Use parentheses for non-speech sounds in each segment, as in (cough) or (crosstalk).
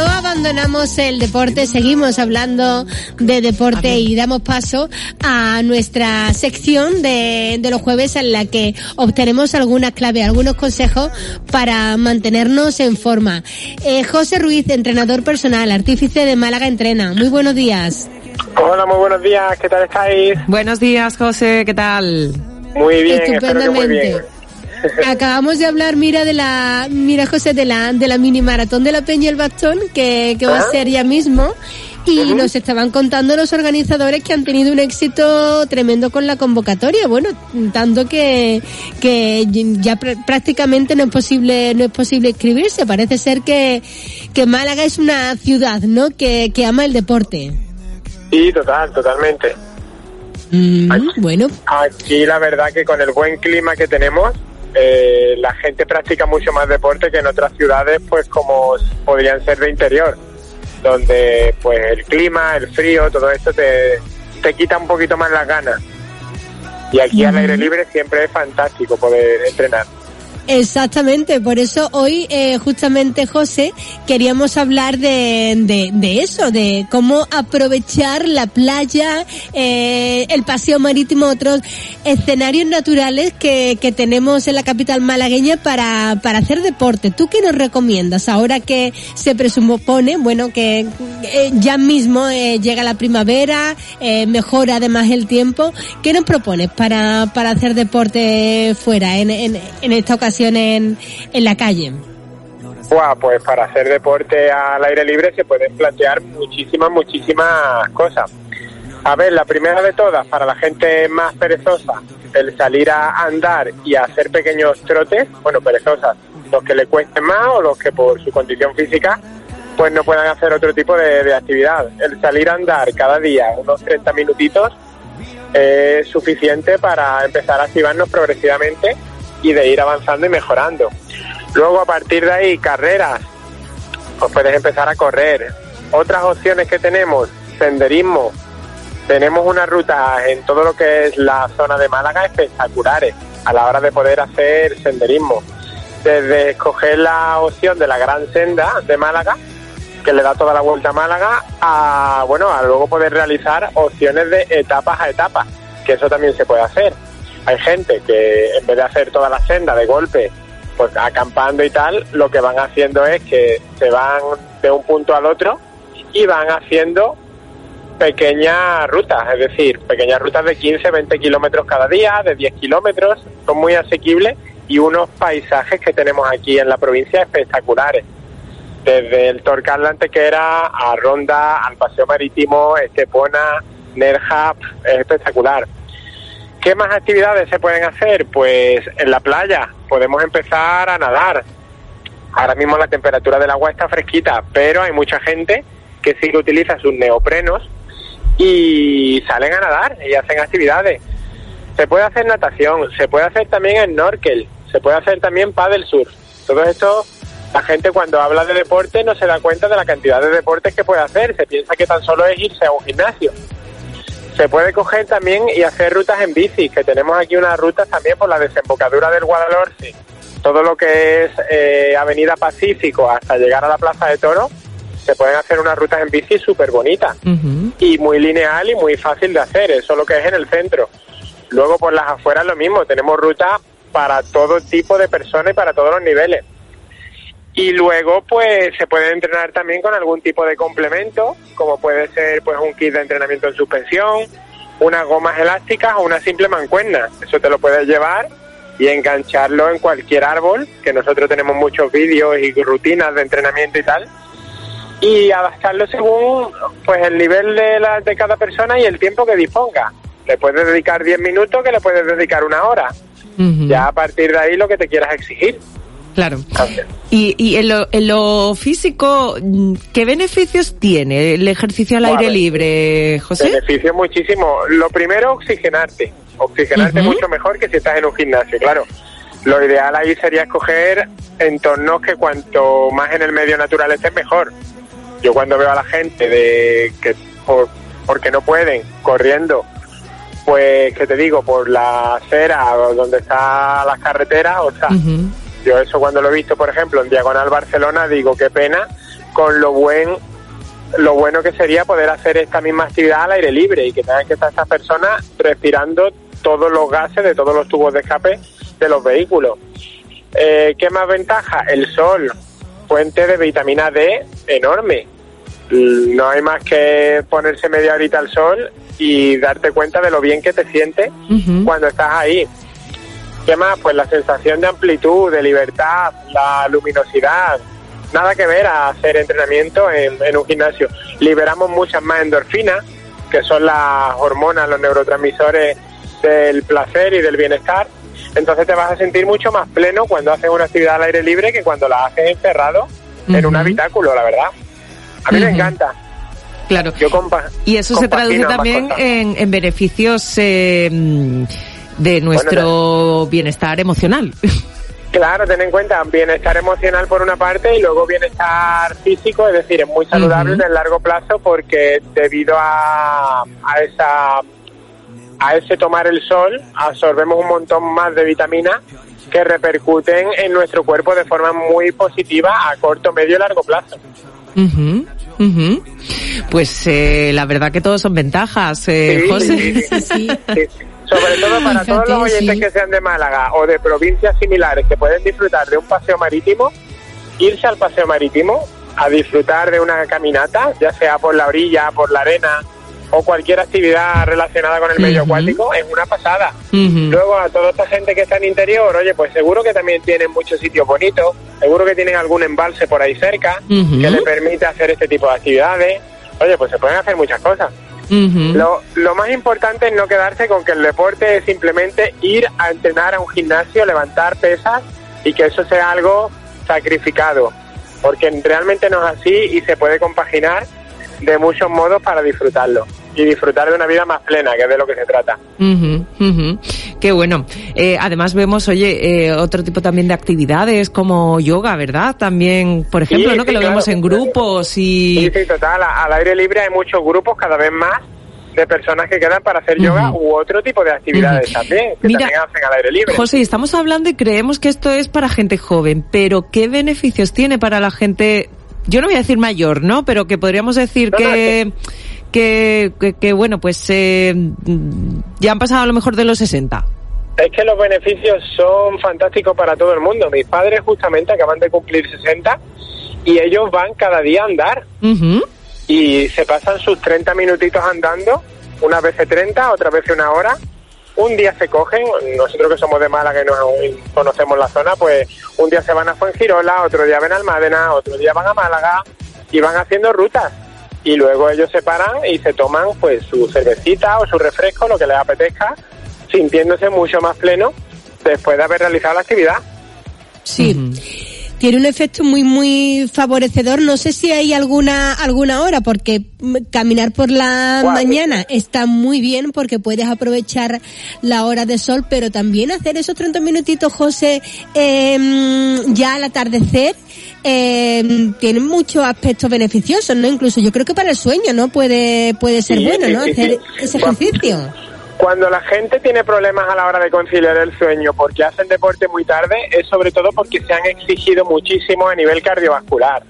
No abandonamos el deporte, seguimos hablando de deporte y damos paso a nuestra sección de, de los jueves en la que obtenemos algunas claves, algunos consejos para mantenernos en forma. Eh, José Ruiz, entrenador personal, artífice de Málaga Entrena. Muy buenos días. Hola, muy buenos días, ¿qué tal estáis? Buenos días, José, ¿qué tal? Muy bien, espero que muy bien. Acabamos de hablar, mira, de la, mira, José, de la, de la mini maratón de la Peña y el Bastón, que, que va a Ah. ser ya mismo. Y nos estaban contando los organizadores que han tenido un éxito tremendo con la convocatoria. Bueno, tanto que, que ya pr- prácticamente no es posible, no es posible inscribirse. Parece ser que, que Málaga es una ciudad, ¿no? Que, que ama el deporte. Sí, total, totalmente. Mm, bueno, Aquí la verdad que con el buen clima que tenemos, eh, la gente practica mucho más deporte que en otras ciudades, pues como podrían ser de interior, donde pues el clima, el frío, todo esto te, te quita un poquito más las ganas. Y aquí al aire libre siempre es fantástico poder entrenar. Exactamente, por eso hoy eh, justamente José queríamos hablar de, de, de eso, de cómo aprovechar la playa, eh, el paseo marítimo, otros escenarios naturales que, que tenemos en la capital malagueña para, para hacer deporte. ¿Tú qué nos recomiendas ahora que se presupone, bueno, que eh, ya mismo eh, llega la primavera, eh, mejora además el tiempo? ¿Qué nos propones para, para hacer deporte fuera en, en, en esta ocasión en, la calle? Buah, pues para hacer deporte al aire libre se pueden plantear muchísimas, muchísimas cosas. A ver, la primera de todas, para la gente más perezosa, el salir a andar y hacer pequeños trotes, bueno, perezosas, los que le cuesten más o los que por su condición física pues no puedan hacer otro tipo de, de actividad. El salir a andar cada día unos 30 minutitos es suficiente para empezar a activarnos progresivamente y de ir avanzando y mejorando. Luego a partir de ahí, carreras, pues puedes empezar a correr. Otras opciones que tenemos, senderismo. Tenemos unas rutas en todo lo que es la zona de Málaga espectaculares a la hora de poder hacer senderismo. Desde escoger la opción de la gran senda de Málaga, que le da toda la vuelta a Málaga, a bueno, a luego poder realizar opciones de etapas a etapas, que eso también se puede hacer. Hay gente que en vez de hacer toda la senda de golpe, pues acampando y tal, lo que van haciendo es que se van de un punto al otro y van haciendo pequeñas rutas, es decir, pequeñas rutas de 15, 20 kilómetros cada día, de 10 kilómetros, son muy asequibles y unos paisajes que tenemos aquí en la provincia espectaculares. Desde el Torcal de Antequera a Ronda, al Paseo Marítimo, Estepona, Nerja, es espectacular. ¿Qué más actividades se pueden hacer? Pues en la playa podemos empezar a nadar. Ahora mismo la temperatura del agua está fresquita, pero hay mucha gente que sí que utiliza sus neoprenos y salen a nadar y hacen actividades. Se puede hacer natación, se puede hacer también snorkel, se puede hacer también paddle surf. Todo esto, la gente cuando habla de deporte no se da cuenta de la cantidad de deportes que puede hacer. Se piensa que tan solo es irse a un gimnasio. Se puede coger también y hacer rutas en bici, que tenemos aquí unas rutas también por la desembocadura del Guadalhorce. Todo lo que es eh, Avenida Pacífico hasta llegar a la Plaza de Toro, se pueden hacer unas rutas en bici súper bonitas y muy lineal y muy fácil de hacer, eso es lo que es en el centro. Luego por las afueras lo mismo, tenemos rutas para todo tipo de personas y para todos los niveles. Y luego pues se puede entrenar también con algún tipo de complemento, como puede ser pues un kit de entrenamiento en suspensión, unas gomas elásticas o una simple mancuerna. Eso te lo puedes llevar y engancharlo en cualquier árbol, que nosotros tenemos muchos vídeos y rutinas de entrenamiento y tal. y adaptarlo según pues el nivel de, la, de cada persona y el tiempo que disponga. Le puedes dedicar 10 minutos, que le puedes dedicar una hora. Ya a partir de ahí lo que te quieras exigir. Claro. Y, y en, lo, en, lo, físico, ¿qué beneficios tiene el ejercicio al aire libre, José? Beneficios muchísimo. Lo primero, oxigenarte. Oxigenarte mucho mejor que si estás en un gimnasio, claro. Lo ideal ahí sería escoger entornos que cuanto más en el medio natural estés, mejor. Yo cuando veo a la gente de que por, porque no pueden, corriendo, pues, que te digo, por la acera donde están las carreteras, o sea, yo eso cuando lo he visto, por ejemplo, en Diagonal Barcelona, digo, qué pena con lo buen lo bueno que sería poder hacer esta misma actividad al aire libre y que tengan que estar estas personas respirando todos los gases de todos los tubos de escape de los vehículos. Eh, ¿Qué más ventaja? El sol, fuente de vitamina D enorme. No hay más que ponerse media horita al sol y darte cuenta de lo bien que te sientes cuando estás ahí. ¿Qué más? Pues la sensación de amplitud, de libertad, la luminosidad. Nada que ver a hacer entrenamiento en, un gimnasio. Liberamos muchas más endorfinas, que son las hormonas, los neurotransmisores del placer y del bienestar. Entonces te vas a sentir mucho más pleno cuando haces una actividad al aire libre que cuando la haces encerrado en un habitáculo, la verdad. A mí me encanta. Claro. y eso se traduce también en, beneficios eh, de nuestro bienestar emocional. (laughs) Claro, ten en cuenta bienestar emocional por una parte y luego bienestar físico, es decir, es muy saludable en el largo plazo porque debido a, a esa a ese tomar el sol absorbemos un montón más de vitaminas que repercuten en nuestro cuerpo de forma muy positiva a corto, medio y largo plazo. Pues eh, la verdad que todos son ventajas, eh, José. Sí, (laughs) Sobre todo para todos los oyentes que sean de Málaga o de provincias similares que pueden disfrutar de un paseo marítimo, irse al paseo marítimo a disfrutar de una caminata, ya sea por la orilla, por la arena, o cualquier actividad relacionada con el medio acuático es una pasada. Luego a toda esta gente que está en interior, oye, pues seguro que también tienen muchos sitios bonitos, seguro que tienen algún embalse por ahí cerca que le permite hacer este tipo de actividades. Oye, pues se pueden hacer muchas cosas. Lo, lo más importante es no quedarse con que el deporte es simplemente ir a entrenar a un gimnasio, levantar pesas y que eso sea algo sacrificado, porque realmente no es así y se puede compaginar de muchos modos para disfrutarlo y disfrutar de una vida más plena, que es de lo que se trata. Qué bueno. Eh, además vemos, oye, eh, otro tipo también de actividades como yoga, ¿verdad? También, por ejemplo, ¿no? que lo vemos en grupos y... Sí, sí, total. Al aire libre hay muchos grupos cada vez más de personas que quedan para hacer yoga u otro tipo de actividades también, que también hacen al aire libre. José, estamos hablando y creemos que esto es para gente joven, pero ¿qué beneficios tiene para la gente yo no voy a decir mayor, ¿no? Pero que podríamos decir que, que, que, bueno, pues eh, ya han pasado a lo mejor de los 60. Es que los beneficios son fantásticos para todo el mundo. Mis padres justamente acaban de cumplir 60 y ellos van cada día a andar. Y se pasan sus 30 minutitos andando, una vez 30, otra vez una hora, un día se cogen, nosotros que somos de Málaga y no conocemos la zona, pues un día se van a Fuengirola, otro día ven al Almádena, otro día van a Málaga y van haciendo rutas. Y luego ellos se paran y se toman pues su cervecita o su refresco, lo que les apetezca, sintiéndose mucho más pleno después de haber realizado la actividad. Sí tiene un efecto muy muy favorecedor. No sé si hay alguna alguna hora porque caminar por la mañana está muy bien porque puedes aprovechar la hora de sol, pero también hacer esos 30 minutitos, José, eh, ya al atardecer. Eh, tiene muchos aspectos beneficiosos, ¿no? Incluso yo creo que para el sueño, ¿no? Puede, puede ser bueno, ¿no? Hacer ese ejercicio. Cuando la gente tiene problemas a la hora de conciliar el sueño porque hacen deporte muy tarde, es sobre todo porque se han exigido muchísimo a nivel cardiovascular.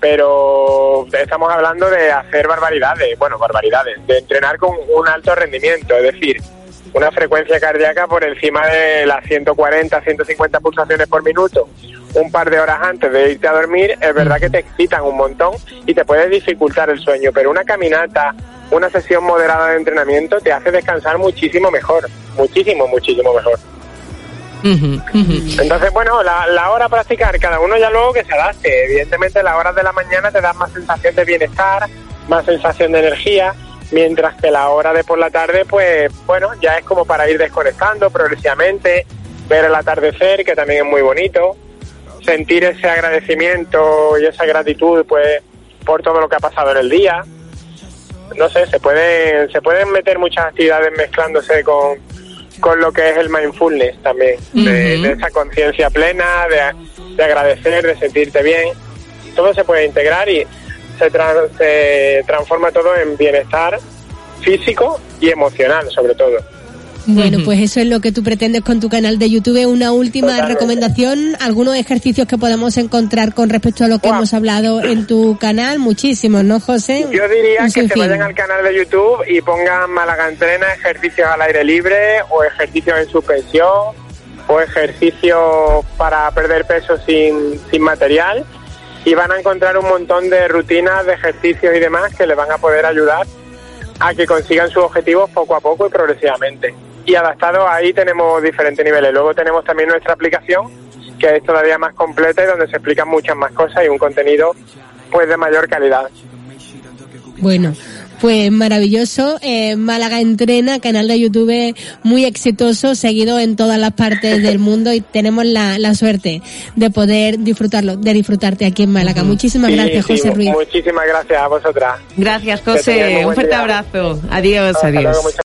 Pero estamos hablando de hacer barbaridades, bueno, barbaridades, de entrenar con un alto rendimiento, es decir, una frecuencia cardíaca por encima de las 140, 150 pulsaciones por minuto, un par de horas antes de irte a dormir, es verdad que te excitan un montón y te puede dificultar el sueño, pero una caminata, una sesión moderada de entrenamiento te hace descansar muchísimo mejor, muchísimo, muchísimo mejor. Entonces, bueno, la, la hora a practicar, cada uno ya luego que se adapte. Evidentemente, las horas de la mañana te dan más sensación de bienestar, más sensación de energía, mientras que la hora de por la tarde, pues bueno, ya es como para ir desconectando progresivamente, ver el atardecer, que también es muy bonito, sentir ese agradecimiento y esa gratitud, pues, por todo lo que ha pasado en el día. No sé, se pueden, se pueden meter muchas actividades mezclándose con, con lo que es el mindfulness también, de, de esa conciencia plena, de, de agradecer, de sentirte bien. Todo se puede integrar y se, tra- se transforma todo en bienestar físico y emocional, sobre todo. Bueno, pues eso es lo que tú pretendes con tu canal de YouTube. Una última Totalmente. recomendación, algunos ejercicios que podemos encontrar con respecto a lo que hemos hablado en tu canal, muchísimos, ¿no, José? Yo diría Un que se vayan al canal de YouTube y pongan Málaga Entrena, ejercicios al aire libre o ejercicios en suspensión o ejercicios para perder peso sin, sin material y van a encontrar un montón de rutinas, de ejercicios y demás que les van a poder ayudar a que consigan sus objetivos poco a poco y progresivamente. Y adaptado ahí tenemos diferentes niveles. Luego tenemos también nuestra aplicación que es todavía más completa y donde se explican muchas más cosas y un contenido pues de mayor calidad. Bueno, pues maravilloso. Eh, Málaga Entrena, canal de YouTube muy exitoso, seguido en todas las partes (laughs) del mundo y tenemos la, la suerte de poder disfrutarlo, de disfrutarte aquí en Málaga. Muchísimas Sí, gracias, sí, José Ruiz. Muchísimas gracias a vosotras. Gracias, José. Un fuerte día. abrazo. Adiós, Hasta adiós. luego,